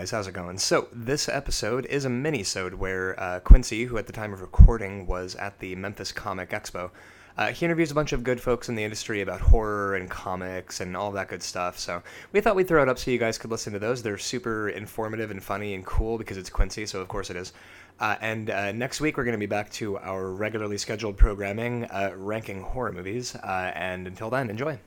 Guys, how's it going? So this episode is a mini-sode where uh, Quincy, who at the time of recording was at the Memphis Comic Expo, uh, he interviews a bunch of good folks in the industry about horror and comics and all that good stuff. So we thought we'd throw it up so you guys could listen to those. They're super informative and funny and cool because it's Quincy, so of course it is. Uh, and uh, next week we're going to be back to our regularly scheduled programming, uh, ranking horror movies. Uh, and until then, enjoy.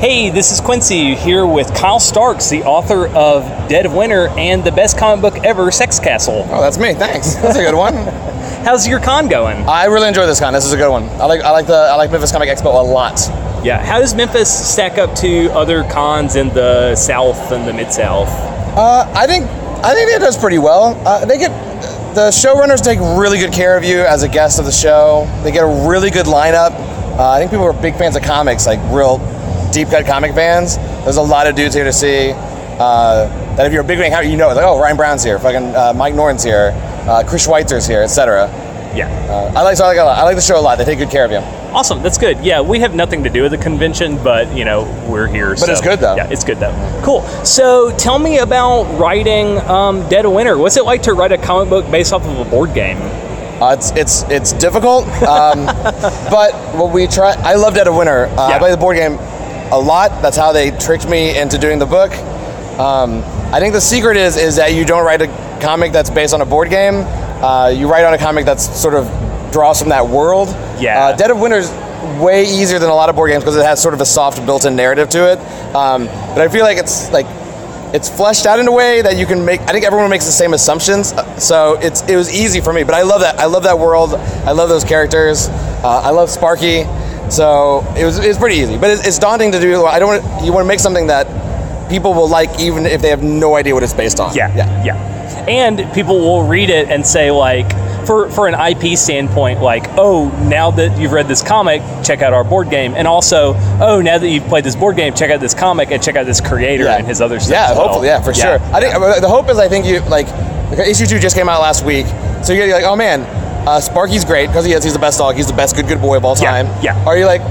Hey, this is Quincy here with Kyle Starks, the author of Dead of Winter and the best comic book ever, Sex Castle. Oh, that's me. Thanks. That's a good one. How's your con going? I really enjoy this con. This is a good one. I like I like the I like Memphis Comic Expo a lot. Yeah, how does Memphis stack up to other cons in the South and the Mid South? Uh, I think I think it does pretty well. Uh, they get the showrunners take really good care of you as a guest of the show. They get a really good lineup. Uh, I think people are big fans of comics, like real deep cut comic fans. There's a lot of dudes here to see. Uh, that if you're a big fan, how you know, like oh Ryan Browne's here, fucking uh, Mike Norton's here, uh, Chris Schweitzer's here, etc. Yeah. Uh, I like so I like a lot. I like the show a lot. They take good care of you. Awesome, that's good. Yeah, we have nothing to do with the convention, but you know we're here. But it's good, though. Yeah, it's good though. Cool. So tell me about writing um, Dead of Winter. What's it like to write a comic book based off of a board game? Uh, it's it's it's difficult, um, but what we try. I loved Dead of Winter. Uh, Yeah. I play the board game a lot. That's how they tricked me into doing the book. Um, I think the secret is is that you don't write a comic that's based on a board game. Uh, you write on a comic that's sort of draws from that world. Yeah. Uh, Dead of Winter's way easier than a lot of board games because it has sort of a soft built-in narrative to it. Um, but I feel like it's like it's fleshed out in a way that you can make. I think everyone makes the same assumptions, uh, so it's it was easy for me. But I love that. I love that world. I love those characters. Uh, I love Sparky. So it was it was pretty easy. But it's, it's daunting to do. I don't. Want, you want to make something that people will like, even if they have no idea what it's based on. Yeah, Yeah. yeah. And people will read it and say like, for for an IP standpoint, like, oh, now that you've read this comic, check out our board game, and also, oh, now that you've played this board game, check out this comic and check out this creator Yeah. and his other stuff. Yeah, well. hopefully, yeah, for sure. I think uh, the hope is, I think you like issue two just came out last week, so you're like, oh man, uh, Sparky's great because he is. He's the best dog. He's the best good good boy of all Yeah, time. yeah. Are you like,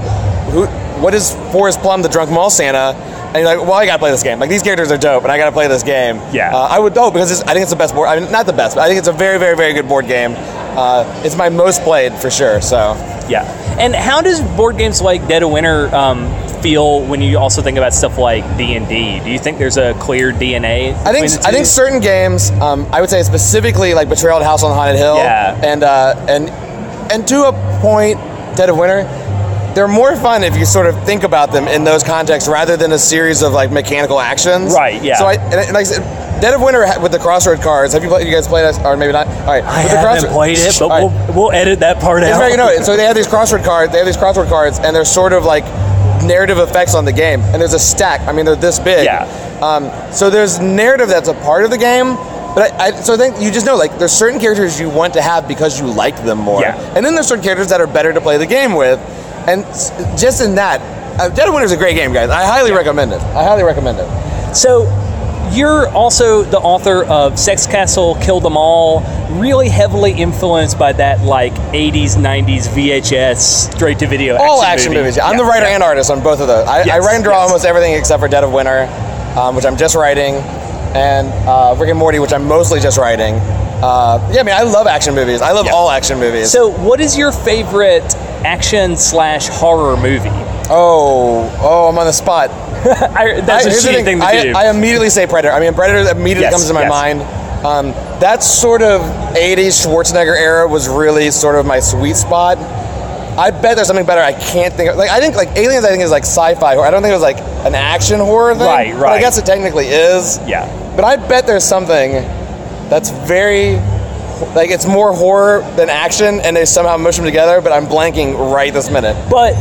who? What is Forrest Plum, the drunk mall Santa? And you're like, well, I gotta play this game. Like these characters are dope, and I gotta play this game. Yeah. Uh, I would oh because it's, I think it's the best board. I mean, not the best, but I think it's a very very very good board game. Uh, it's my most played for sure. So Yeah. And how does board games like Dead of Winter um, feel when you also think about stuff like D and D? Do you think there's a clear DNA? I think I think certain games, um, I would say specifically like Betrayal at House on Haunted Hill, Yeah. and uh, and and to a point, Dead of Winter, they're more fun if you sort of think about them in those contexts rather than a series of like mechanical actions. Right, yeah. So I and, and like I said, Dead of Winter with the crossroad cards. Have you played? You guys played it, or maybe not? All right. I with haven't crossroad- played it, but right. we'll, we'll edit that part It's out. very, no, so they have these crossroad cards. They have these crossroad cards, and they're sort of like narrative effects on the game. And there's a stack. I mean, they're this big. Yeah. Um, so there's narrative that's a part of the game. But I, I, so I think you just know, like, there's certain characters you want to have because you like them more. Yeah. And then there's certain characters that are better to play the game with. And just in that, uh, Dead of Winter is a great game, guys. I highly recommend it. I highly recommend it. So, you're also the author of Sex Castle, Kill Them All, really heavily influenced by that like 80s, 90s VHS straight to video All action movies. I'm the writer and artist on both of those. I, I write and draw yes. almost everything except for Dead of Winter, um, which I'm just writing, and uh, Rick and Morty, which I'm mostly just writing. Uh, yeah, I mean, I love action movies. I love Yeah. all action movies. So, what is your favorite action slash horror movie? oh, oh, I'm on the spot. I, that's I, a cheating thing to I, do. I immediately say Predator. I mean, Predator immediately Yes, comes to my yes. mind. Um, that sort of 80s Schwarzenegger era was really sort of my sweet spot. I bet there's something better. I can't think of. Like I think like Aliens. I think is like sci-fi. horror. I don't think it was like an action horror thing. Right, But I guess it technically is. yeah. But I bet there's something that's very like it's more horror than action, and they somehow mush them together. But I'm blanking right this minute. But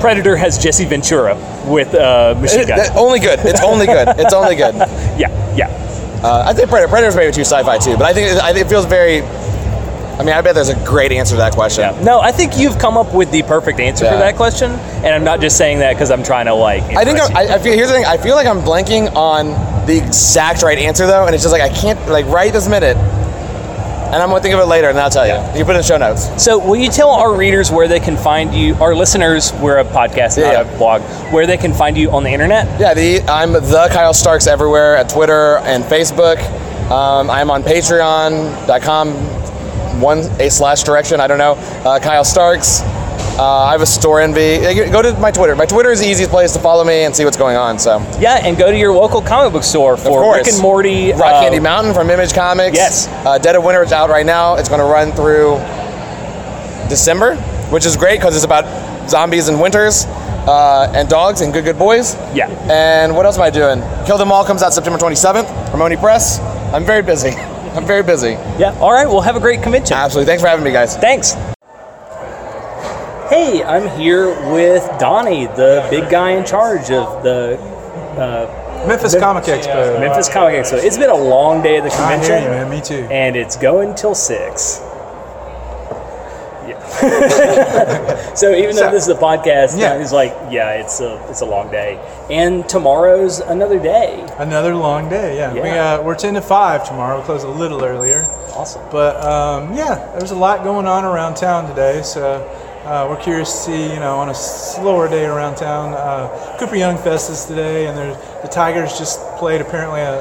Predator has Jesse Ventura with uh, machine It- gun. that- only good. It's only good. It's only good. yeah, yeah. Uh, I think Predator. Predator's maybe too sci-fi too, but I think it, I think it feels very. I mean, I bet there's a great answer to that question. Yeah. No, I think you've come up with the perfect answer Yeah. for that question, and I'm not just saying that because I'm trying to like. I think I. I feel. Here's the thing. I feel like I'm blanking on the exact right answer though, and it's just like I can't like right this minute. and I'm gonna think of it later, and I'll tell you. You put it in the show notes. So, will you tell our readers where they can find you, our listeners, we're a podcast, not Yeah. a blog, where they can find you on the internet? Yeah, the, I'm the Kyle Starks everywhere at Twitter and Facebook. Um, I'm on Patreon.com, one a slash direction. I don't know. Uh, Kyle Starks. Uh, I have a Storenvy. Go to my Twitter. My Twitter is the easiest place to follow me and see what's going on. So, Yeah, and go to your local comic book store for. Rick and Morty. Rock uh, Candy Mountain from Image Comics. Yes. Uh, Dead of Winter is out right now. It's going to run through December, which is great because it's about zombies and winters uh, and dogs and good, good boys. Yeah. And what else am I doing? Kill Them All comes out September 27th. Ramoni Press. I'm very busy. I'm very busy. Yeah. All right. Well, have a great convention. Absolutely. Thanks for having me, guys. Thanks. Hey, I'm here with Donnie, the big guy in charge of the uh, Memphis Comic Expo. Memphis Comic Expo. It's been a long day at the I convention. hear you, man. Me too. and it's going till six. So even though So- this is a podcast, Yeah. he's like, yeah, it's a it's a long day, and tomorrow's another day. Another long day. Yeah. We Yeah. uh, we're ten to five tomorrow. We close a little earlier, Awesome. but um, yeah, there's a lot going on around town today. So. Uh, we're curious to see, you know, on a slower day around town. Uh, Cooper Young Fest is today, and the Tigers just played apparently a,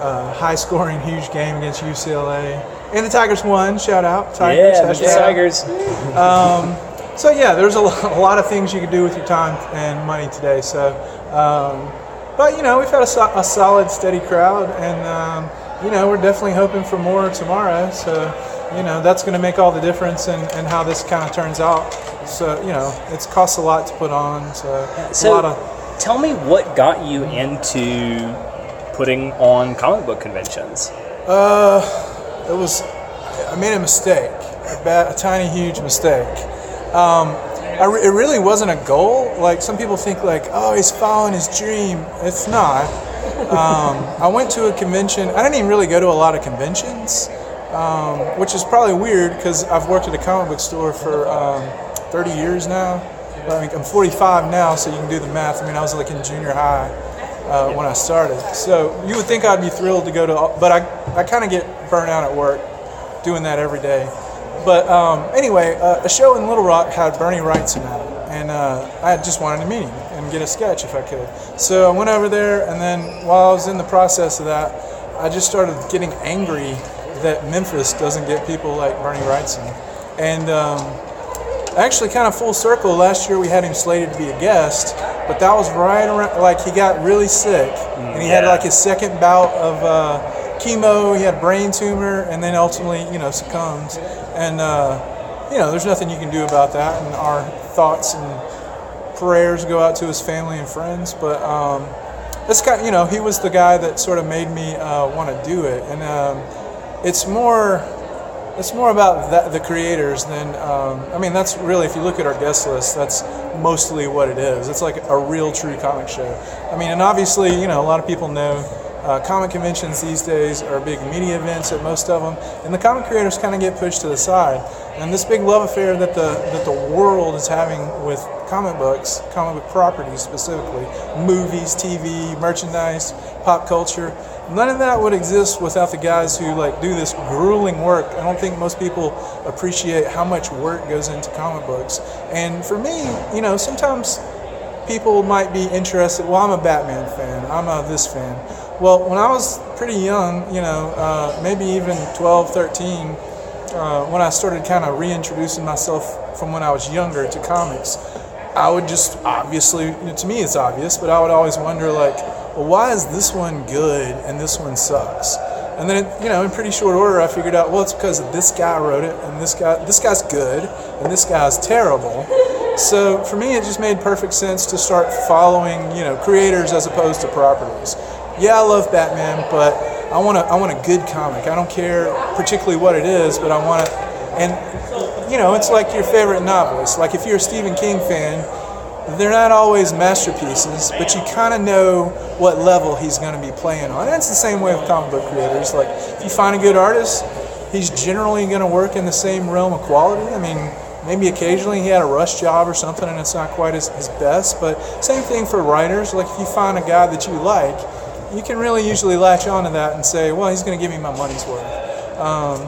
a high-scoring, huge game against UCLA, and the Tigers won. Shout out, Tigers! yeah, hashtag. Tigers. So yeah, there's a, lo- a lot of things you can do with your time and money today. So, um, but you know, we've had a, so- a solid, steady crowd, and um, you know, we're definitely hoping for more tomorrow. So, you know, that's going to make all the difference in, in how this kind of turns out. So, you know, it's costs a lot to put on. So, it's a lot of tell me what got you into putting on comic book conventions? It was I made a mistake, a, bad, a tiny, huge mistake. Um, re- it really wasn't a goal. Like some people think, like, oh, he's following his dream. It's not. Um, I went to a convention. I didn't even really go to a lot of conventions, um, which is probably weird because I've worked at a comic book store for um, 30 years now. I mean, I'm 45 now, so you can do the math. I mean, I was like in junior high uh, when I started. So you would think I'd be thrilled to go to, but I, I kind of get burnt out at work doing that every day. But um, anyway, uh, a show in Little Rock had Bernie Wrightson at it, and uh, I just wanted to meet him and get a sketch if I could. So I went over there, and then while I was in the process of that, I just started getting angry that Memphis doesn't get people like Bernie Wrightson. And um, actually kind of full circle last year we had him slated to be a guest but that was right around like he got really sick and he had like his second bout of uh, chemo. He had brain tumor and then ultimately you know succumbs. and uh, you know there's nothing you can do about that and our thoughts and prayers go out to his family and friends. But um, this guy you know he was the guy that sort of made me uh, want to do it. And um, it's more it's more about that, the creators than um, I mean that's really if you look at our guest list that's mostly what it is. It's like a real true comic show. I mean and obviously you know a lot of people know uh, comic conventions these days are big media events at most of them and the comic creators kind of get pushed to the side and this big love affair that the that the world is having with comic books comic book properties specifically movies TV merchandise pop culture none of that would exist without the guys who like do this grueling work. I don't think most people appreciate how much work goes into comic books. And for me, you know, sometimes people might be interested. Well, I'm a Batman fan. I'm a this fan. Well, when I was pretty young, you know, uh, maybe even 12, 13, uh, when I started kind of reintroducing myself from when I was younger to comics, I would just obviously, to me it's obvious, but I would always wonder like, well, why is this one good and this one sucks? And then, it, you know, in pretty short order, I figured out, well, it's because this guy wrote it, and this guy, this guy's good, and this guy's terrible. So for me, it just made perfect sense to start following, you know, creators as opposed to properties. Yeah, I love Batman, but I want a, I want a good comic. I don't care particularly what it is, but I want it. And you know, it's like your favorite novelist. Like if you're a Stephen King fan, they're not always masterpieces, but you kind of know what level he's going to be playing on. And it's the same way with comic book creators. Like if you find a good artist, he's generally going to work in the same realm of quality. I mean, maybe occasionally he had a rush job or something and it's not quite his, his best, but same thing for writers. Like if you find a guy that you like, you can really usually latch on to that and say, well, he's going to give me my money's worth. Um,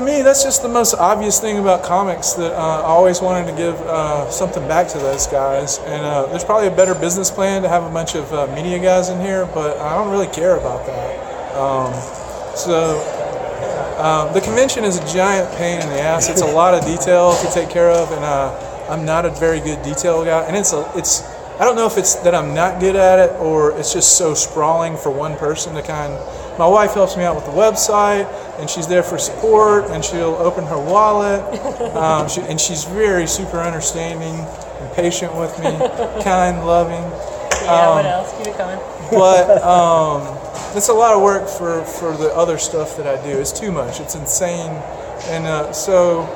me, that's just the most obvious thing about comics that uh, I always wanted to give uh, something back to those guys. And uh, there's probably a better business plan to have a bunch of uh, media guys in here, but I don't really care about that. Um, so um, the convention is a giant pain in the ass. It's a lot of detail to take care of, and uh, I'm not a very good detail guy. And it's a, it's I don't know if it's that I'm not good at it or it's just so sprawling for one person to kind. My wife helps me out with the website, and she's there for support, and she'll open her wallet, um, she, and she's very super understanding and patient with me, kind, loving. Yeah, what else? Keep it coming. But um, it's a lot of work for, for the other stuff that I do. It's too much. It's insane, and uh, so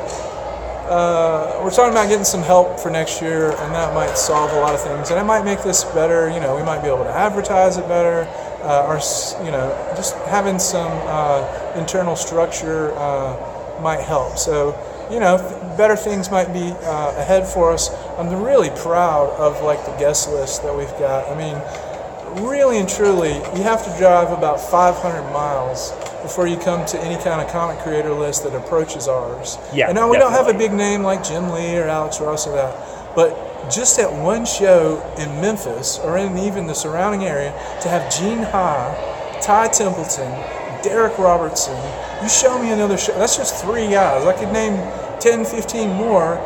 uh, we're talking about getting some help for next year, and that might solve a lot of things, and it might make this better. You know, we might be able to advertise it better, uh, or you know, just having some uh, internal structure uh, might help. So, you know, better things might be uh, ahead for us. I'm really proud of like the guest list that we've got. I mean, really and truly, you have to drive about 500 miles before you come to any kind of comic creator list that approaches ours. Yeah, And now we don't have a big name like Jim Lee or Alex Ross or that, but just at one show in Memphis or in even the surrounding area to have Gene Ha, Ty Templeton, Darick Robertson, you show me another show. That's just three guys. I could name 10, 15 more.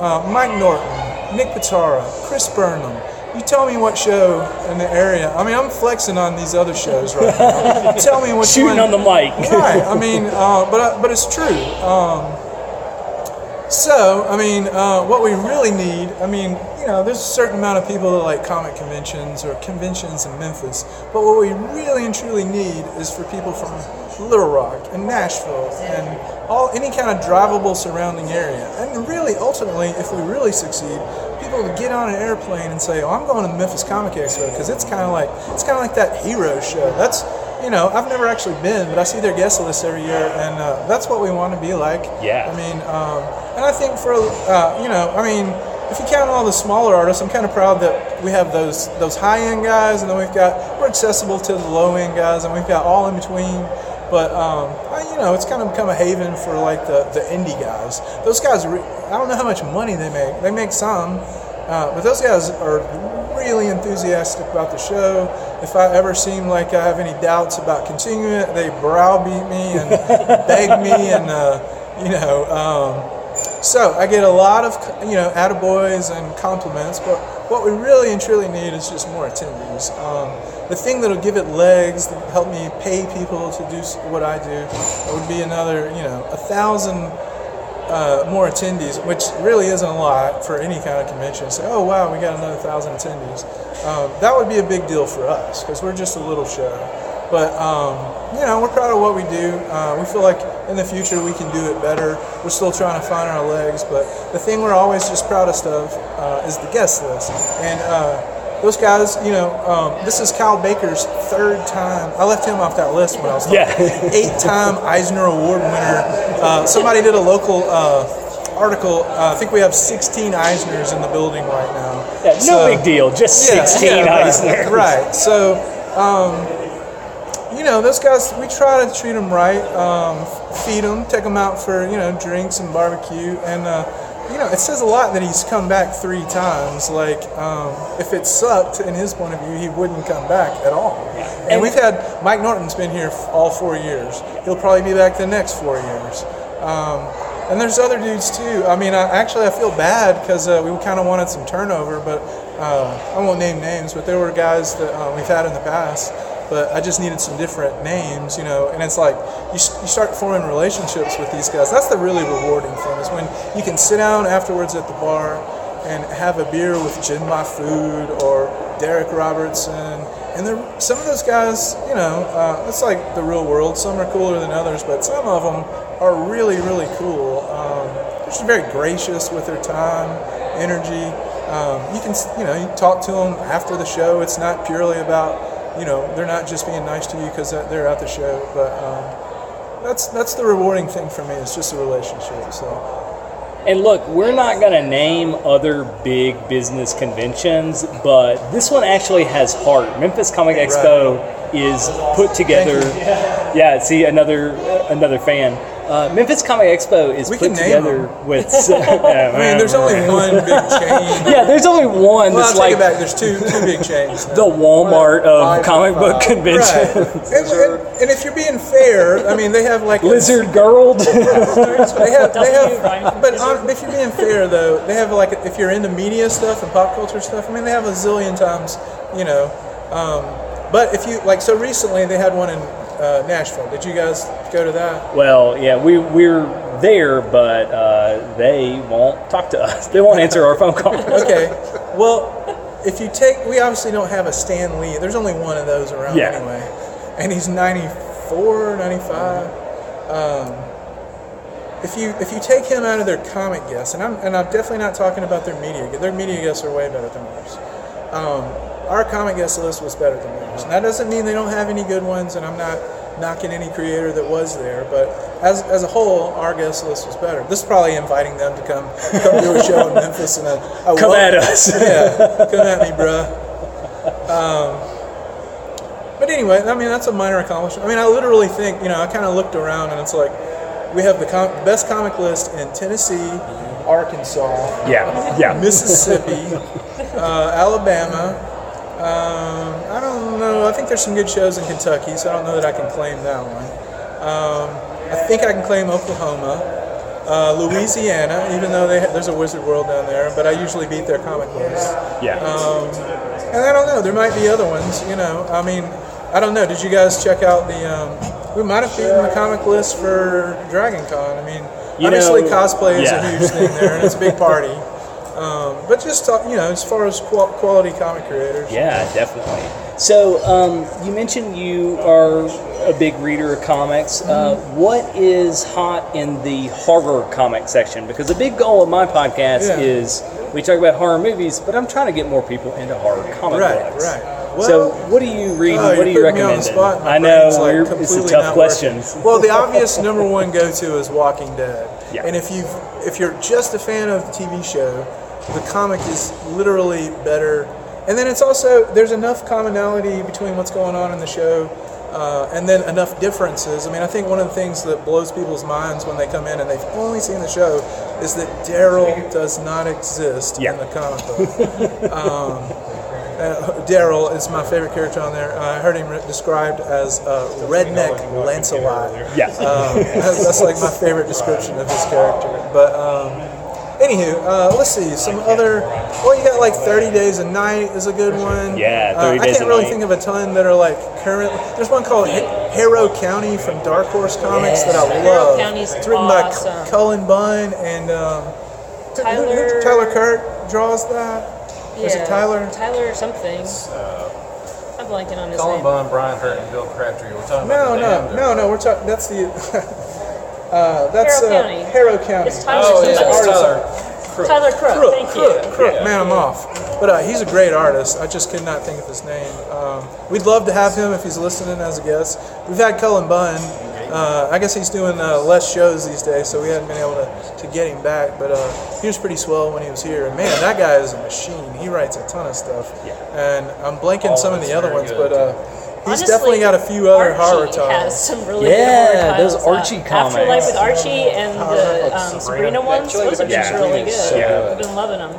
Uh, Mike Norton, Nick Pitarra, Chris Burnham. You tell me what show in the area. I mean, I'm flexing on these other shows right now. tell me what Shooting on the mic. right. I mean, uh, but but it's true. Um, so, I mean, uh, what we really need, I mean, you know, there's a certain amount of people that like comic conventions or conventions in Memphis, but what we really and truly need is for people from Little Rock and Nashville and all any kind of drivable surrounding area. And really, ultimately, if we really succeed, people to get on an airplane and say, "Oh, I'm going to the Memphis Comic Expo," because it's kind of like it's kind of like that hero show. That's you know, I've never actually been, but I see their guest list every year, and uh, that's what we want to be like. Yeah. I mean, um, and I think for uh, you know, I mean, if you count all the smaller artists, I'm kind of proud that we have those those high end guys, and then we've got we're accessible to the low end guys, and we've got all in between. But um, I, you know, it's kind of become a haven for like the, the indie guys. Those guys, re- I don't know how much money they make. They make some, uh, but those guys are really enthusiastic about the show. If I ever seem like I have any doubts about continuing it, they browbeat me and beg me, and uh, you know. Um, so I get a lot of you know attaboys and compliments, but what we really and truly need is just more attendees. Um, the thing that'll give it legs, that help me pay people to do what I do, would be another you know a thousand uh, more attendees, which really isn't a lot for any kind of convention. Say, oh wow, we got another thousand attendees. Um, that would be a big deal for us because we're just a little show. But um, you know, we're proud of what we do. Uh, we feel like in the future we can do it better. We're still trying to find our legs, but the thing we're always just proudest of uh, is the guest list. And uh, those guys, you know, um, this is Kyle Baker's third time. I left him off that list when I was Yeah. eight-time Eisner Award winner. Uh, somebody did a local uh, article. Uh, I think we have 16 Eisners in the building right now. Yeah, no So- big deal. Just yeah, 16 yeah, right, Eisner. Right. So, um, you know, those guys, we try to treat them right, um, feed them, take them out for, you know, drinks and barbecue. And, uh, you know, it says a lot that he's come back three times. Like, um, if it sucked in his point of view, he wouldn't come back at all. And we've had Mike Norton's been here all four years. He'll probably be back the next four years. Um, and there's other dudes too. I mean, I, actually, I feel bad because uh, we kind of wanted some turnover, but uh, I won't name names. But there were guys that uh, we've had in the past, but I just needed some different names, you know. And it's like you, you start forming relationships with these guys. That's the really rewarding thing is when you can sit down afterwards at the bar and have a beer with Jim Mahfood or Darick Robertson. And some of those guys, you know, uh, it's like the real world. Some are cooler than others, but some of them are really, really cool. Um, they're just very gracious with their time, energy. Um, you can, you know, you talk to them after the show. It's not purely about, you know, they're not just being nice to you because they're at the show, but um, that's that's the rewarding thing for me. It's just a relationship. So. And look, we're not going to name other big business conventions, but this one actually has heart. Memphis Comic Expo is put together. you. Yeah, see another another fan. Uh, Memphis Comic Expo is We put together them. with. I I mean, there's only one big chain. Yeah, there's only one Well, that's I'll take like it back. There's two two big chains. now. the Walmart of Five, comic book five. convention. Right. And, and, and if you're being fair, I mean, they have like a- Lizard Girl. They have, they have, but Blizzard. um, if you're being fair though, they have like if you're into media stuff and pop culture stuff. I mean, they have a zillion times, you know. Um, but if you like, so recently they had one in uh, Nashville. Did you guys go to that? well, yeah, we we're there, but uh, they won't talk to us. They won't answer our phone call. Okay. Well, if you take, we obviously don't have a Stan Lee. There's only one of those around Yeah. anyway, and he's 94, 95. Um, if you if you take him out of their comic guests, and I'm and I'm definitely not talking about their media. Their media guests are way better than ours. Um, our comic guest list was better than theirs. And that doesn't mean they don't have any good ones, and I'm not knocking any creator that was there. But as, as a whole, our guest list was better. This is probably inviting them to come come do a show in Memphis, and I, I Come at us. yeah, come at me, bruh. Um, but anyway, I mean that's a minor accomplishment. I mean, I literally think you know I kind of looked around, and it's like we have the com- best comic list in Tennessee, Arkansas, Yeah, yeah. Mississippi, uh, Alabama. Um, I don't know. I think there's some good shows in Kentucky, so I don't know that I can claim that one. Um, I think I can claim Oklahoma, uh, Louisiana, even though ha- there's a Wizard World down there, but I usually beat their comic list. Yeah. Um, and I don't know. There might be other ones. You know. I mean, I don't know. Did you guys check out the? Um, we might have beaten the comic list for Dragon Con. I mean, You obviously know, cosplay is yeah. a huge thing there, and it's a big party. Um, but just talk, you know, as far as qual- quality comic creators. Yeah, definitely. So, um, you mentioned you are a big reader of comics. Uh, Mm-hmm. what is hot in the horror comic section? Because a big goal of my podcast Yeah. is we talk about horror movies, but I'm trying to get more people into horror comic Right, books. right. so, Well- what do you read? Oh, what do you're you putting me on recommend? the spot. My I know like, it's a tough question. Well, the obvious number one go-to is Walking Dead. Yeah. And if you if you're just a fan of the TV show, the comic is literally better. And then it's also there's enough commonality between what's going on in the show. Uh, and then enough differences. I mean, I think one of the things that blows people's minds when they come in and they've only seen the show is that Daryl does not exist Yeah. in the comic book. Uh, Daryl is my favorite character on there. I heard him re- described as uh, redneck Lancelot. Yeah. Um, that's, that's like my favorite description of his character. But um, anywho, uh, let's see some other. Well, you got like 30 Days a Night is a good one. Yeah, Uh, 30 I Days can't a really Night. think of a ton that are like current. There's one called Ha- Harrow County from Dark Horse Comics that I love. Harrow love. County's it's written awesome. by C- Cullen Bunn and um, who- who- Tyler- Tyler Kurt draws that. Yeah. Is it Tyler? Tyler something. I'm blanking on his Colin name. Cullen Bunn, Brian Hurtt, and Bill Crabtree. We're talking No, about the no, no, no. We're talking. That's the. uh, that's Harrow uh, County. Harrow County. It's Tyler Oh, yeah, something. it's Tyler. Tyler Crook. Crook, Thank Crook, you. Crook. Man, I'm off. But uh, he's a great artist. I just could not think of his name. Um, we'd love to have him if he's listening as a guest. We've had Cullen Bunn. Uh, I guess he's doing uh, less shows these days, so we hadn't been able to, to get him back. But uh, he was pretty swell when he was here. And man, that guy is a machine. He writes a ton of stuff. Yeah. And I'm blanking All some of of the other ones, good, but uh, he's Honestly, definitely got a few other Archie horror has titles. some really Yeah, good horror those. Archie Uh, comics. Afterlife with Archie and the um, Sabrina ones. Those are the just really good. So I've been loving them.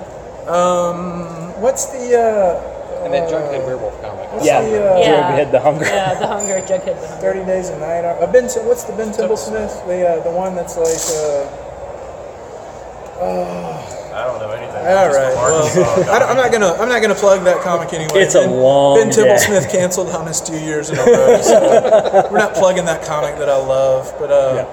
Um, what's the uh, And that Jughead Werewolf comic. Yeah, the, uh, Yeah. Jughead the Hunger. Yeah, the Hunger, Jughead the Hunger. Thirty Days a Night? Uh, ben, Tim- what's the Ben Templesmith? The uh, the one that's like. Uh, I don't know anything. all Just right. from Arkansas Well, I, am not gonna I'm not gonna plug that comic anyway. It's a long Ben day. Templesmith canceled on us two years in a row. So we're not plugging that comic that I love, but uh,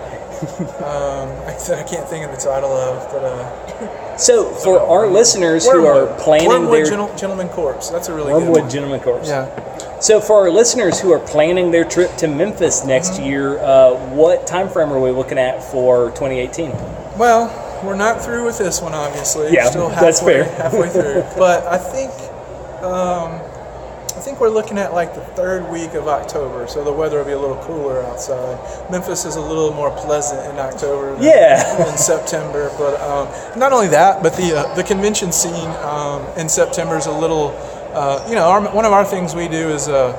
um, I, I can't think of the title of, but uh, So, for our listeners who are planning Wormwood their Gentle- Gentleman Corpse. That's a really good Wormwood one. Gentleman Corpse. Yeah. So, for our listeners who are planning their trip to Memphis next Mm-hmm. year, uh, what time frame are we looking at for 2018? Well, we're not through with this one, obviously. Yeah, We're still that's halfway, fair. halfway through. But I think, um, I think we're looking at like the third week of October, so the weather will be a little cooler outside. Memphis is a little more pleasant in October than, Yeah. than September. But um, not only that, but the uh, the convention scene um, in September is a little, uh, you know, our, one of our things we do is. Uh,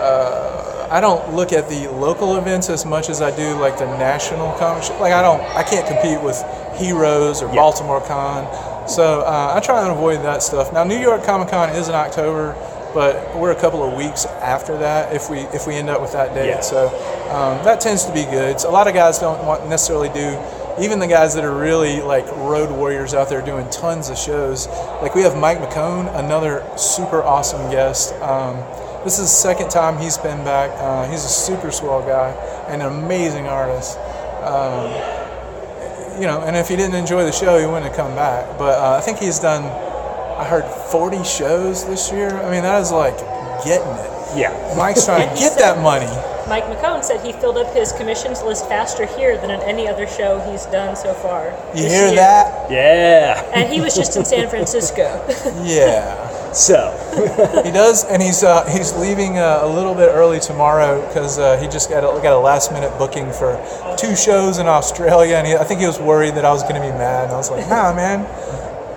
uh, I don't look at the local events as much as I do like the national comic. Like I don't, I can't compete with Heroes or Baltimore Con. So uh, I try and avoid that stuff. Now New York Comic Con is in October, but we're a couple of weeks after that if we if we end up with that date. Yeah. So um, that tends to be good. So a lot of guys don't want necessarily do. Even the guys that are really like road warriors out there doing tons of shows, like we have Mike McKone, another super awesome guest. Um, this is the second time he's been back. Uh, he's a super swell guy and an amazing artist. Um, you know, and if he didn't enjoy the show, he wouldn't have come back. But uh, I think he's done, I heard 40 shows this year. I mean, that is like getting it. Yeah. Mike's trying to get that money. Mike McKone said he filled up his commissions list faster here than on any other show he's done so far. You hear year. that? Yeah. And he was just in San Francisco. Yeah. So, He does, and he's uh, he's leaving uh, a little bit early tomorrow because uh, he just got a, got a last minute booking for two shows in Australia, and he, I think he was worried that I was going to be mad. And I was like, Nah, man,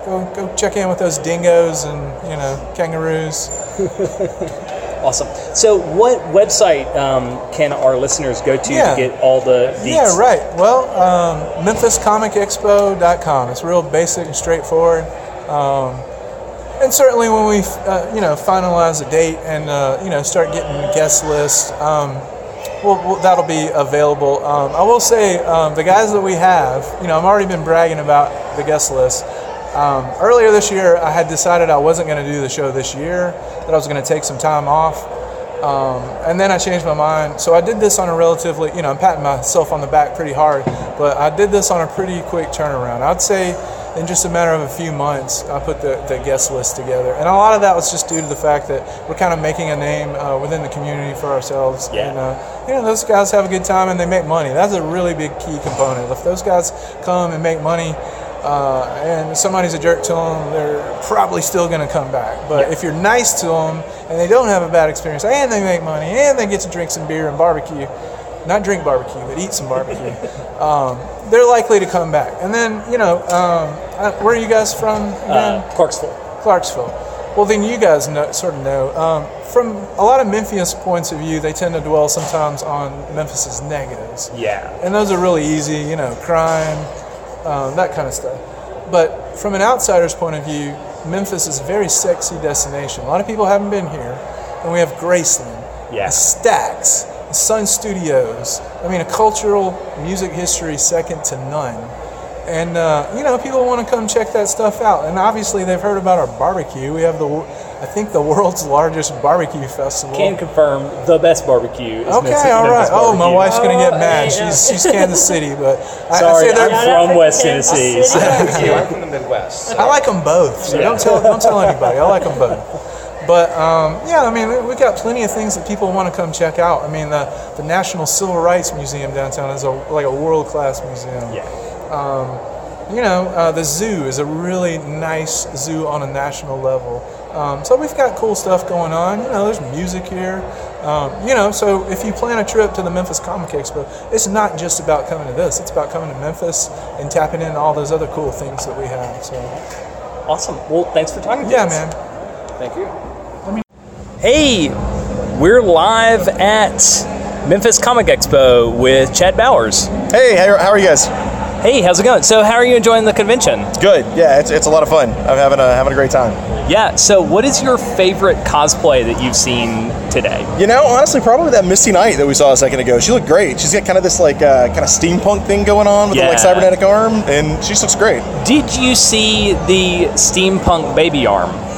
go go check in with those dingoes and you know kangaroos. awesome. So, what website um, can our listeners go to Yeah. to get all the deets? Yeah, right. Well, um, MemphisComicExpo.com. It's real basic and straightforward. Um, and certainly when we, uh, you know, finalize a date and uh, you know start getting guest list um, well, that'll be available. Um, I will say um, the guys that we have, you know, I've already been bragging about the guest list. Um, earlier this year, I had decided I wasn't going to do the show this year; that I was going to take some time off. Um, and then I changed my mind. So I did this on a relatively, you know, I'm patting myself on the back pretty hard, but I did this on a pretty quick turnaround. I'd say in just a matter of a few months, I put the, the guest list together. And a lot of that was just due to the fact that we're kind of making a name uh, within the community for ourselves. Yeah. And, uh, you know, those guys have a good time and they make money. That's a really big key component. If those guys come and make money, uh, and somebody's a jerk to them, they're probably still going to come back. But if you're nice to them and they don't have a bad experience, and they make money, and they get to drink some beer and barbecue, not drink barbecue, but eat some barbecue, um, they're likely to come back. And then, you know, um, uh, where are you guys from again? Uh, Clarksville. Clarksville. Well, then you guys know, sort of know. Um, from a lot of Memphis points of view, they tend to dwell sometimes on Memphis's negatives Yeah. and those are really easy, you know, crime, um, that kind of stuff. But from an outsider's point of view, Memphis is a very sexy destination. A lot of people haven't been here, and we have Graceland, Yeah. Stax, Sun Studios. I mean, a cultural music history second to none. And uh, you know, people want to come check that stuff out. And obviously, they've heard about our barbecue. We have the, I think, the world's largest barbecue festival. Can confirm the best barbecue is Okay, Memphis- all right. Memphis Oh, my wife's gonna get Oh, mad. yeah. She's she's Kansas City, but I, I Sorry, say that I'm from for West Kansas Tennessee. City. so- I'm from the Midwest. I like them both. So don't tell don't tell anybody. I like them both. But um, yeah, I mean, we- we've got plenty of things that people want to come check out. I mean, the the National Civil Rights Museum downtown is a like a world class museum. yeah. You know, uh, the zoo is a really nice zoo on a national level. Um, so we've got cool stuff going on. You know, there's music here. Um, you know, so if you plan a trip to the Memphis Comic Expo, it's not just about coming to this. It's about coming to Memphis and tapping into all those other cool things that we have. So Awesome. Well, thanks for talking to me. yeah, man. Thank you. Hey, we're live at Memphis Comic Expo with Chad Bowers. Hey, how how are you guys? Hey, how's it going? So, how are you enjoying the convention? Good. Yeah, it's, it's a lot of fun. I'm having a having a great time. Yeah. So, what is your favorite cosplay that you've seen today? You know, honestly, probably that Misty Knight that we saw a second ago. She looked great. She's got kind of this like uh, kind of steampunk thing going on with the like cybernetic arm, and she just looks great. Did you see the steampunk baby arm?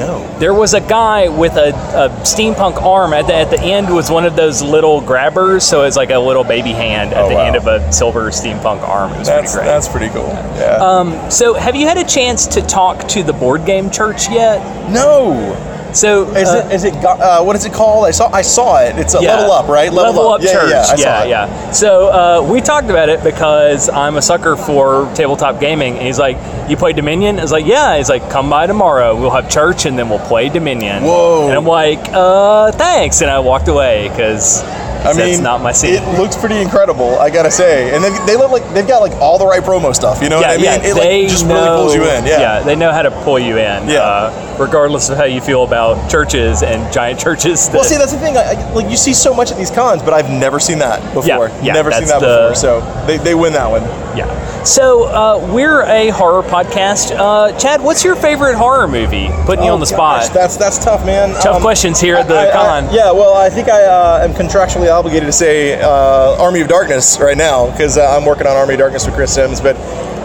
No. There was a guy with a, a steampunk arm. At the, at the end was one of those little grabbers, so it's like a little baby hand at Oh, the wow. end of a silver steampunk arm. It was That's pretty great. that's pretty cool. Yeah. Um, so, have you had a chance to talk to the board game church yet? no. So, Is uh, it is it uh, what is it called? I saw I saw it. It's a Yeah. level up, right? Level, up, Yeah, church. Yeah, saw yeah, yeah. So uh, we talked about it because I'm a sucker for tabletop gaming. And he's like, "You play Dominion?" I was like, "Yeah." He's like, "Come by tomorrow. We'll have church, and then we'll play Dominion." Whoa. And I'm like, "Uh, thanks." And I walked away because I mean, that's not my scene. It looks pretty incredible, I gotta say. And they, they look like they've got like all the right promo stuff. You know yeah, what I mean? yeah, it they like just know, really pulls you in. Yeah. yeah, they know how to pull you in. Yeah. uh, regardless of how you feel about churches and giant churches. That, Well, see, that's the thing. I, I- like you see so much at these cons, but I've never seen that before. Yeah, yeah, never seen that the- before. So they, they win that one. yeah. So uh, we're a horror podcast. Uh, Chad, what's your favorite horror movie? Putting you Oh, on the gosh, spot. that's that's tough, man. Tough Um, questions here at the I- I- con. yeah, well, I think I uh, am contractually obligated to say uh, Army of Darkness right now because uh, I'm working on Army of Darkness with Chris Sims. But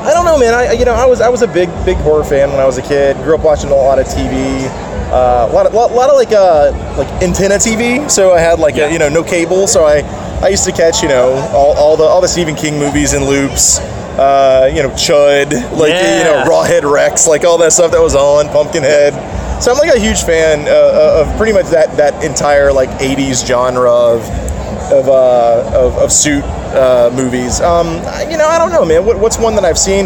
I don't know, man. I you know I was I was a big big horror fan when I was a kid. Grew up watching a lot of TV. Uh, a lot of lot, lot of like uh like antenna TV. So I had like Yeah. a, you know no cable. So I I used to catch you know all, all the all the Stephen King movies in loops. Uh, you know Chud, like you know Yeah. Rawhead Rex, like all that stuff that was on Pumpkinhead. So I'm like a huge fan uh, of pretty much that that entire like '80s genre of of uh, of, of suit uh, movies. Um, you know, I don't know, man. What, what's one that I've seen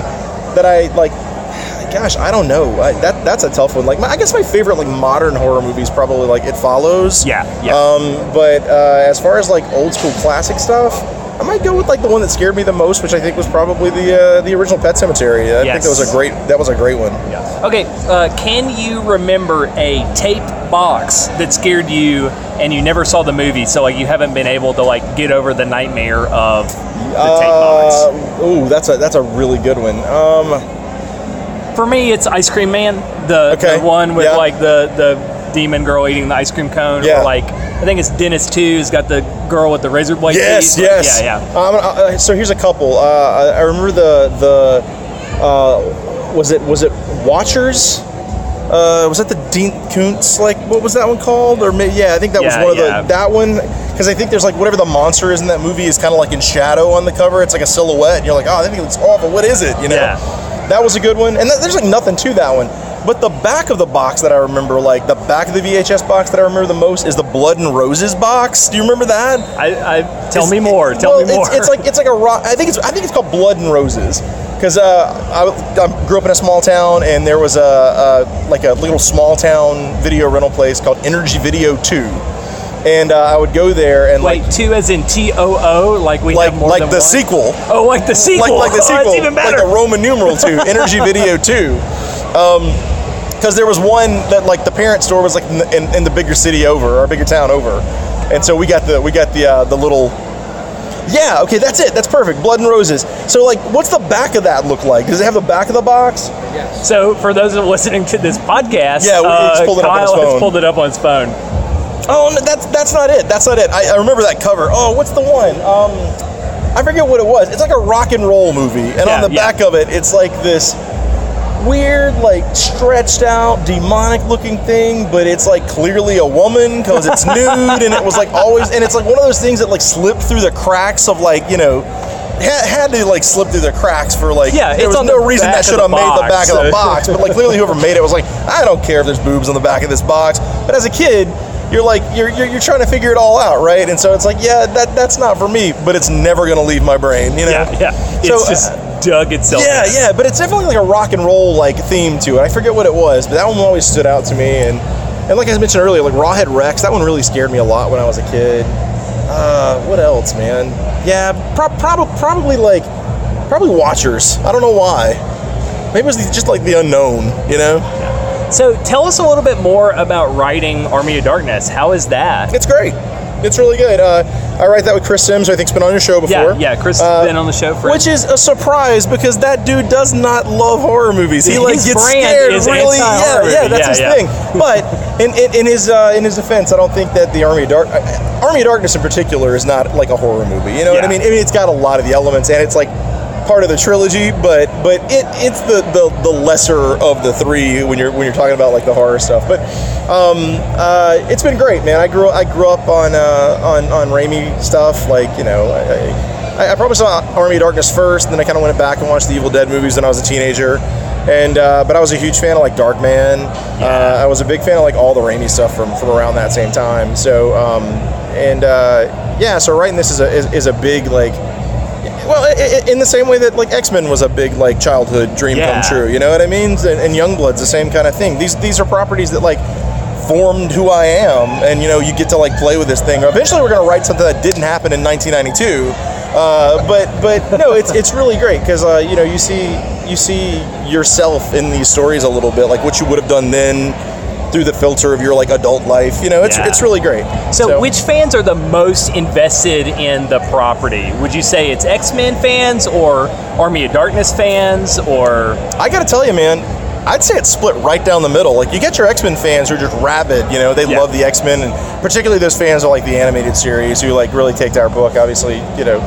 that I like? Gosh, I don't know. I, that that's a tough one. Like, my, I guess my favorite like modern horror movie is probably like It Follows. Yeah, yeah. Um, but uh, as far as like old school classic stuff. I might go with like the one that scared me the most, which I think was probably the uh, the original Pet Sematary. I think that was a great that was a great one. Okay, uh, can you remember a tape box that scared you and you never saw the movie, so like you haven't been able to like get over the nightmare of the tape box? Uh, ooh, that's a that's a really good one. Um, For me, it's Ice Cream Man, the, Okay, the one with yeah. like the the demon girl eating the ice cream cone. Yeah. Or like I think it's Dennis Two's got the girl with the razor blade. Yes, teeth. yes. Yeah, yeah. Um, uh, so here's a couple. Uh, I remember the the uh, was it was it Watchers? Uh, was that the Dean Koontz? Like, what was that one called? Or maybe, yeah, I think that Yeah, was one of yeah. the that one because I think there's like whatever the monster is in that movie is kind of like in shadow on the cover. It's like a silhouette, and you're like, oh, that thing looks awful. What is it? You know, Yeah. that was a good one. And th- there's like nothing to that one. But the back of the box that I remember, like the back of the VHS box that I remember the most, is the Blood and Roses box. Do you remember that? I, I tell It's- me more. Tell well, me more. It's, it's like it's like a rock. I think it's I think it's called Blood and Roses because uh, I, I grew up in a small town and there was a, a like a little small town video rental place called Energy Video Two, and uh, I would go there and Wait, like two as in T O O, like we like like the one? sequel. Oh, like the sequel. Like, like the Oh, sequel, that's even better. like the Roman numeral two, Energy Video two, because there was one that like the parent store was like in the, in, in the bigger city over or bigger town over, and so we got the we got the uh, the little. Yeah, okay, that's it. That's perfect. Blood and roses. So, like, what's the back of that look like? Does it have the back of the box? Yes. So, for those of listening to this podcast, Yeah, we- uh, he's pulled it up on his Kyle has pulled it up on his phone. Oh, no, that's that's not it. That's not it. I, I remember that cover. Oh, what's the one? Um, I forget what it was. It's like a rock and roll movie, and on the yeah. back of it, it's like this weird, like stretched out, demonic looking thing, but it's like clearly a woman because it's nude, and it was like always, and it's like one of those things that like slipped through the cracks of like you know. Had, had to like slip through the cracks for like Yeah, there it's was no the reason that should have made the back of the box but like clearly whoever made it was like I don't care if there's boobs on the back of this box but as a kid you're like you're, you're, you're trying to figure it all out right and so it's like yeah that that's not for me but it's never gonna leave my brain you know Yeah, yeah. It's So, just uh, dug itself. yeah in. yeah but it's definitely like a rock and roll like theme to it I forget what it was but that one always stood out to me and and like I mentioned earlier like Rawhead Rex that one really scared me a lot when I was a kid uh, what else man yeah pro- prob- probably like probably Watchers I don't know why maybe it was just like the unknown you know So, tell us a little bit more about writing Army of Darkness. How is that? It's great. It's really good. Uh, I write that with Chris Sims, who I think's been on your show before. Yeah, yeah. Chris has Uh, been on the show for Which is a surprise because that dude does not love horror movies. He like His gets scared really. Yeah, yeah, that's Yeah, his yeah. thing. But in, in, in his uh, in his defense, I don't think that the Army of Dark uh, Army of Darkness in particular is not like a horror movie. You know what I mean? I mean, it's got a lot of the elements, and it's like part of the trilogy, but but it it's the, the the lesser of the three when you're when you're talking about like the horror stuff. But um, uh, it's been great, man. I grew I grew up on uh, on on Raimi stuff, like you know. I, I, I probably saw Army of Darkness first, and then I kind of went back and watched the Evil Dead movies when I was a teenager. And uh, but I was a huge fan of like Darkman. Uh, I was a big fan of like all the Raimi stuff from from around that same time. So um, and uh, yeah, so writing this is a is, is a big like well, i- i- in the same way that like X Men was a big like childhood dream Yeah. come true, you know what I mean? And, and Youngblood's the same kind of thing. These these are properties that like formed who I am, and you know, you get to like play with this thing. Eventually, we're gonna write something that didn't happen in 1992. Uh, but but no, it's it's really great because uh, you know you see you see yourself in these stories a little bit, like what you would have done then through the filter of your like adult life. You know, it's Yeah. it's really great. So, which fans are the most invested in the property? Would you say it's X Men fans or Army of Darkness fans or I gotta tell you, man, I'd say it's split right down the middle. Like you get your X Men fans who are just rabid, you know, they Yeah. love the X Men, and particularly those fans of like the animated series who like really take to our book, obviously, you know.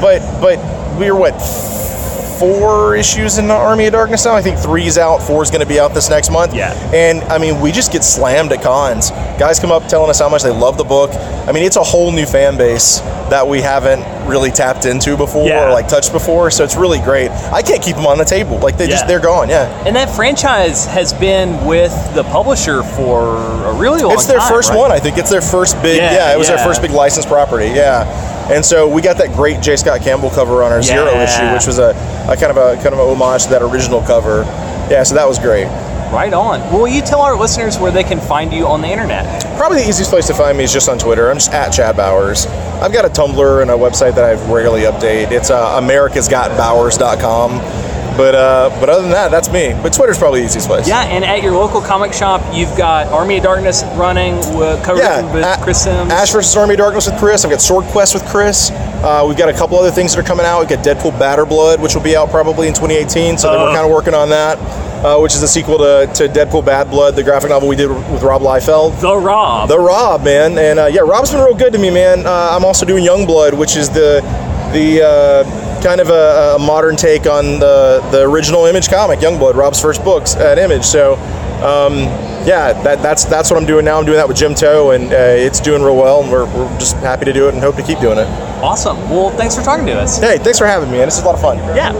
But but we're what four issues in the Army of Darkness now. I think three's out, four's going to be out this next month. Yeah. And I mean, we just get slammed at cons. Guys come up telling us how much they love the book. I mean, it's a whole new fan base that we haven't really tapped into before Yeah. or like touched before. So it's really great. I can't keep them on the table. Like they Yeah. just they're gone. Yeah. And that franchise has been with the publisher for a really long time. It's their first right? one. I think it's their first big. Yeah, Yeah, it was yeah. their first big licensed property. Yeah, and so we got that great J. Scott Campbell cover on our zero issue, which was a, a kind of a kind of a homage to that original cover. Yeah, so that was great. Right on. Well, will you tell our listeners where they can find you on the internet? Probably the easiest place to find me is just on Twitter. I'm just at Chad Bowers. I've got a Tumblr and a website that I rarely update. It's uh, americasgotbowers.com. But uh, but other than that, that's me. But Twitter's probably the easiest place. Yeah, and at your local comic shop, you've got Army of Darkness running, with co-written with A- Chris Sims. Ash versus Army of Darkness with Chris. I've got Swordquest with Chris. Uh, we've got a couple other things that are coming out. We've got Deadpool Badder Blood, which will be out probably in 2018. So then we're Uh. kind of working on that, uh, which is a sequel to, to Deadpool Bad Blood, the graphic novel we did with Rob Liefeld. the Rob. The Rob, man, and uh, yeah, Rob's been real good to me, man. Uh, I'm also doing Youngblood, which is the the uh, kind of a, a modern take on the the original Image comic, Youngblood, Rob's first books at Image. So, um, yeah, that, that's that's what I'm doing now. I'm doing that with Jim Towe, and uh, it's doing real well, and we're, we're just happy to do it and hope to keep doing it. awesome. Well, thanks for talking to us. Hey, thanks for having me, man. This is a lot of fun. Yeah.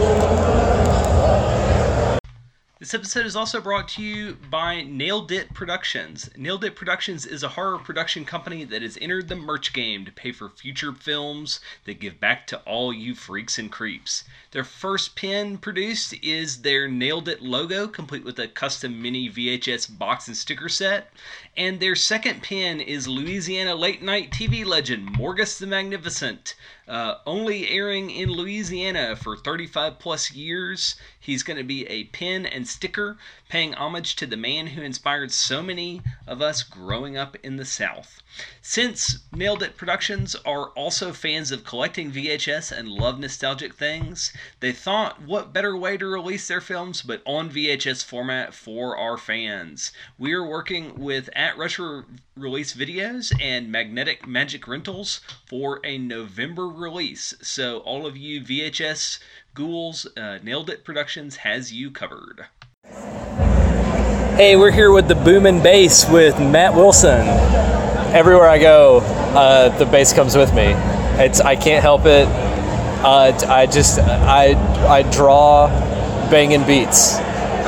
This episode is also brought to you by Nailed It Productions. Nailed It Productions is a horror production company that has entered the merch game to pay for future films that give back to all you freaks and creeps. Their first pin produced is their Nailed It logo, complete with a custom mini VHS box and sticker set. And their second pin is Louisiana late night TV legend Morgus the Magnificent. Uh, only airing in Louisiana for 35 plus years. He's going to be a pin and sticker paying homage to the man who inspired so many of us growing up in the South. Since Nailed It Productions are also fans of collecting VHS and love nostalgic things, they thought what better way to release their films but on VHS format for our fans. We are working with At Rusher Release Videos and Magnetic Magic Rentals for a November release. So, all of you VHS ghouls, uh, Nailed It Productions has you covered. Hey, we're here with the Boom and Bass with Matt Wilson. everywhere I go, uh, the bass comes with me. It's I can't help it. Uh, I just I I draw banging beats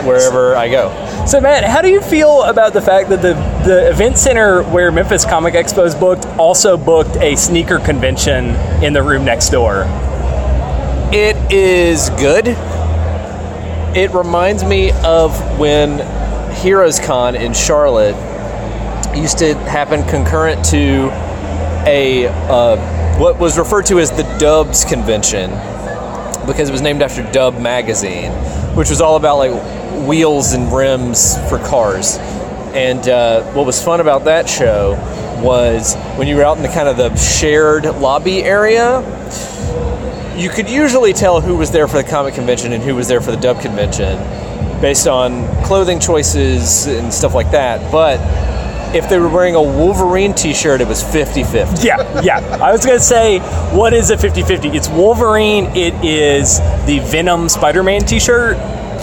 wherever I go. So, Matt, how do you feel about the fact that the, the event center where Memphis Comic Expo is booked also booked a sneaker convention in the room next door? It is good. It reminds me of when Heroes Con in Charlotte used to happen concurrent to a uh, what was referred to as the Dubs convention because it was named after Dub magazine, which was all about like wheels and rims for cars. And uh, what was fun about that show was when you were out in the kind of the shared lobby area, you could usually tell who was there for the comic convention and who was there for the dub convention based on clothing choices and stuff like that. But if they were wearing a Wolverine t shirt, it was 50 50. Yeah, yeah. I was going to say, what is a 50 50? It's Wolverine, it is the Venom Spider Man t shirt.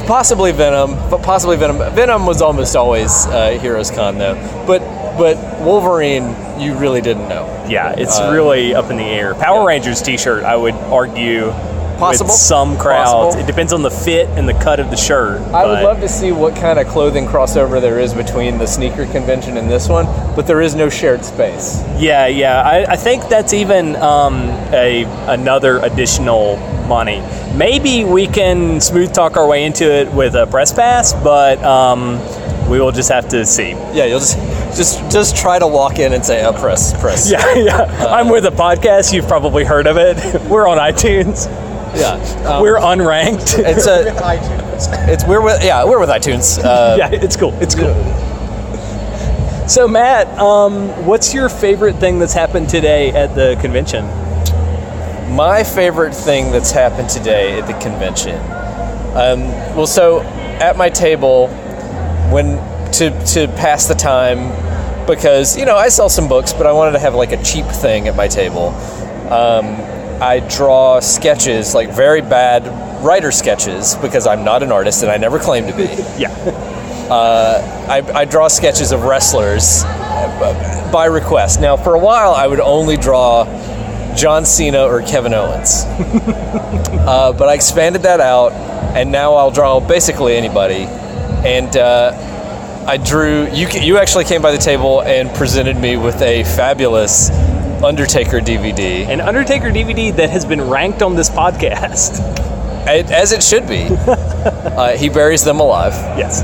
Possibly Venom, but possibly Venom. Venom was almost always uh, Heroes Con though. But but Wolverine, you really didn't know. Yeah, it's Uh, really up in the air. Power Rangers t shirt, I would argue. Possible. With some crowds. Possible. It depends on the fit and the cut of the shirt. I would love to see what kind of clothing crossover there is between the sneaker convention and this one, but there is no shared space. Yeah, yeah. I, I think that's even um, a another additional money. Maybe we can smooth talk our way into it with a press pass, but um, we will just have to see. Yeah, you'll just just just try to walk in and say, "Oh, press, press." Yeah, yeah. I'm with a podcast. You've probably heard of it. We're on iTunes. yeah. Um, We're unranked. it's a iTunes. it's we're with yeah we're with iTunes. Uh, yeah, it's cool. It's cool. So Matt, um, what's your favorite thing that's happened today at the convention? My favorite thing that's happened today at the convention. Um, well, so at my table, when to to pass the time, because you know I sell some books, but I wanted to have like a cheap thing at my table. Um, I draw sketches, like very bad writer sketches, because I'm not an artist and I never claimed to be. Yeah. I, I draw sketches of wrestlers uh, by request. Now, for a while, I would only draw John Cena or Kevin Owens, uh, but I expanded that out, and now I'll draw basically anybody. And uh, I drew. You you actually came by the table and presented me with a fabulous Undertaker DVD, An Undertaker DVD that has been ranked on this podcast. as it should be. uh, he buries them alive. Yes.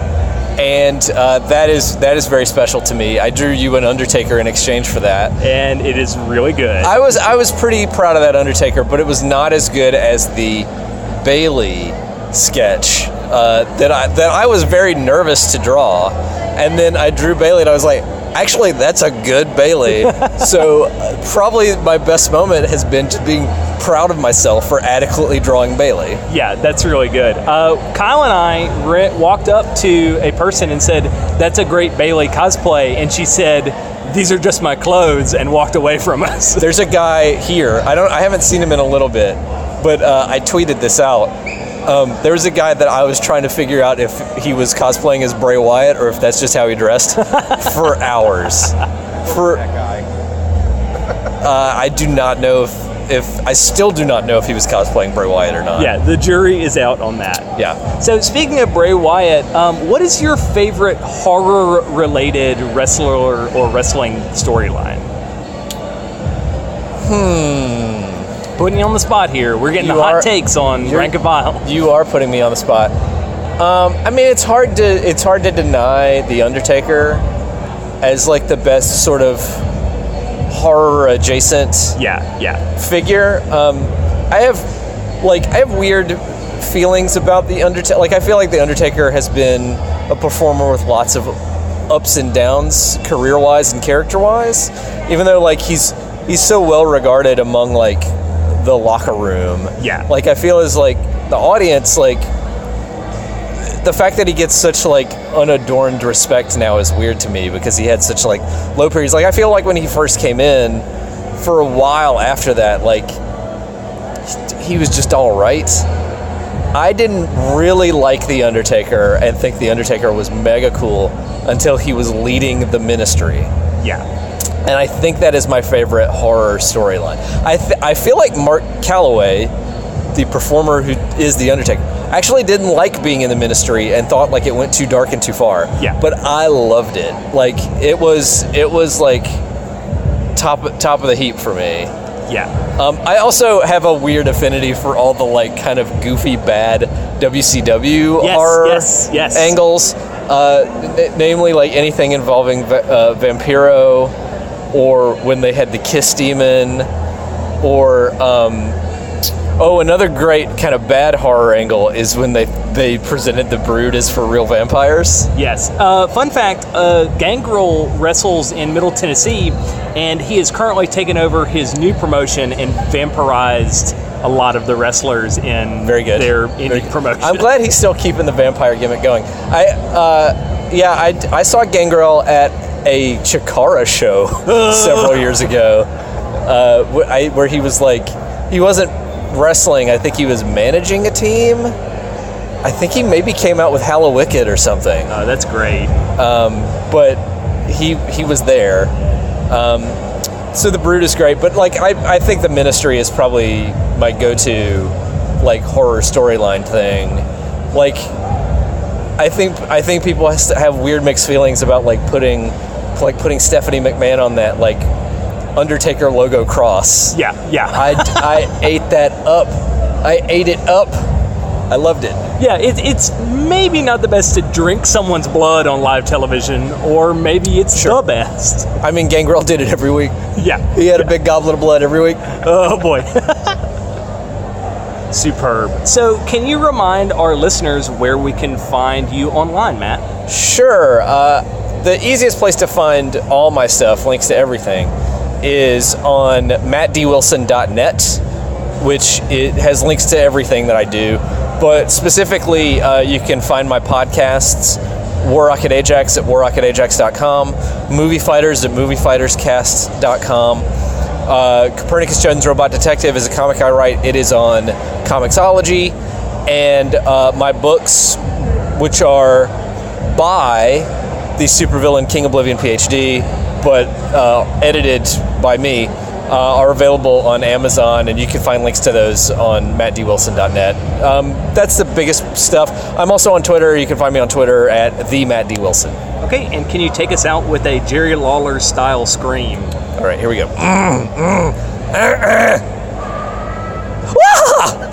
and uh, that is that is very special to me. I drew you an Undertaker in exchange for that. And it is really good. I was I was pretty proud of that Undertaker, but it was not as good as the Bayley sketch uh, that I that I was very nervous to draw, and then I drew Bayley, and I was like. Actually, that's a good Bayley. so, uh, probably my best moment has been to being proud of myself for adequately drawing Bayley. Yeah, that's really good. Uh, Kyle and I re- walked up to a person and said, "That's a great Bayley cosplay," and she said, "These are just my clothes," and walked away from us. There's a guy here. I don't. I haven't seen him in a little bit, but uh, I tweeted this out. Um, there was a guy that I was trying to figure out if he was cosplaying as Bray Wyatt or if that's just how he dressed for hours. For that uh, I do not know if if I still do not know if he was cosplaying Bray Wyatt or not. yeah, the jury is out on that. Yeah. So, speaking of Bray Wyatt, um, what is your favorite horror-related wrestler or wrestling storyline? Hmm. Putting you on the spot here. We're getting You the hot are- takes on rank and file. You are putting me on the spot. Um, I mean, it's hard to it's hard to deny the Undertaker as like the best sort of horror adjacent Yeah, yeah. figure. Um, I have like I have weird feelings about the Undertaker. Like I feel like the Undertaker has been a performer with lots of ups and downs, career wise and character wise. Even though like he's he's so well regarded among like the locker room. Yeah. Like I feel as like the audience like the fact that he gets such like unadorned respect now is weird to me because he had such like low periods. Like I feel like when he first came in, for a while after that, like he was just all right. I didn't really like the Undertaker and think the Undertaker was mega cool until he was leading the Ministry Yeah. And I think that is my favorite horror storyline. I th- I feel like Mark Calaway, the performer who is the Undertaker, actually didn't like being in the Ministry and thought like it went too dark and too far. Yeah. But I loved it. Like it was it was like top top of the heap for me. Yeah. Um, I also have a weird affinity for all the like kind of goofy bad WCW Yes, horror yes, yes. angles, uh, n- namely like anything involving Va- uh, Vampiro, or when they had the Kiss Demon, or um, oh, another great kind of bad horror angle is when they they presented the Brood as for real vampires. Yes. Uh, fun fact: uh, Gangrel wrestles in Middle Tennessee, and he has currently taken over his new promotion and vampirized a lot of the wrestlers in Very good. their Very indie good. promotion. I'm glad he's still keeping the vampire gimmick going. I, uh, yeah, I, I saw Gangrel at a Chikara show several years ago, uh, wh- I, where he was like, he wasn't wrestling. I think he was managing a team. I think he maybe came out with Hallowicked or something, Oh, that's great. but he he was there. Um, so the Brood is great, but like I, I think the Ministry is probably my go-to like horror storyline thing. Like I think I think people have weird mixed feelings about like putting like putting Stephanie McMahon on that like Undertaker logo cross. Yeah, yeah. I, I ate that up. I ate it up. I loved it. yeah, it, it's maybe not the best to drink someone's blood on live television, or maybe it's the best. I mean, Gangrel did it every week. Yeah. He had a big goblet of blood every week. Oh boy. Superb. So, can you remind our listeners where we can find you online, Matt? Sure. Uh, the easiest place to find all my stuff, links to everything, is on mattdwilson.net, which it has links to everything that I do. But specifically, uh, you can find my podcasts, War Rocket Ajax at warrocketajax.com, Movie Fighters at moviefighterscast.com. Uh, Copernicus Jones Robot Detective is a comic I write. It is on Comixology. And uh, my books, which are by the supervillain King Oblivion PhD, but uh, edited by me, uh, are available on Amazon, and you can find links to those on mattdwilson.net. Um, that's the biggest stuff. I'm also on Twitter. You can find me on Twitter at the Matt D. Wilson. Okay, and can you take us out with a Jerry Lawler style scream? All right, here we go. Wah!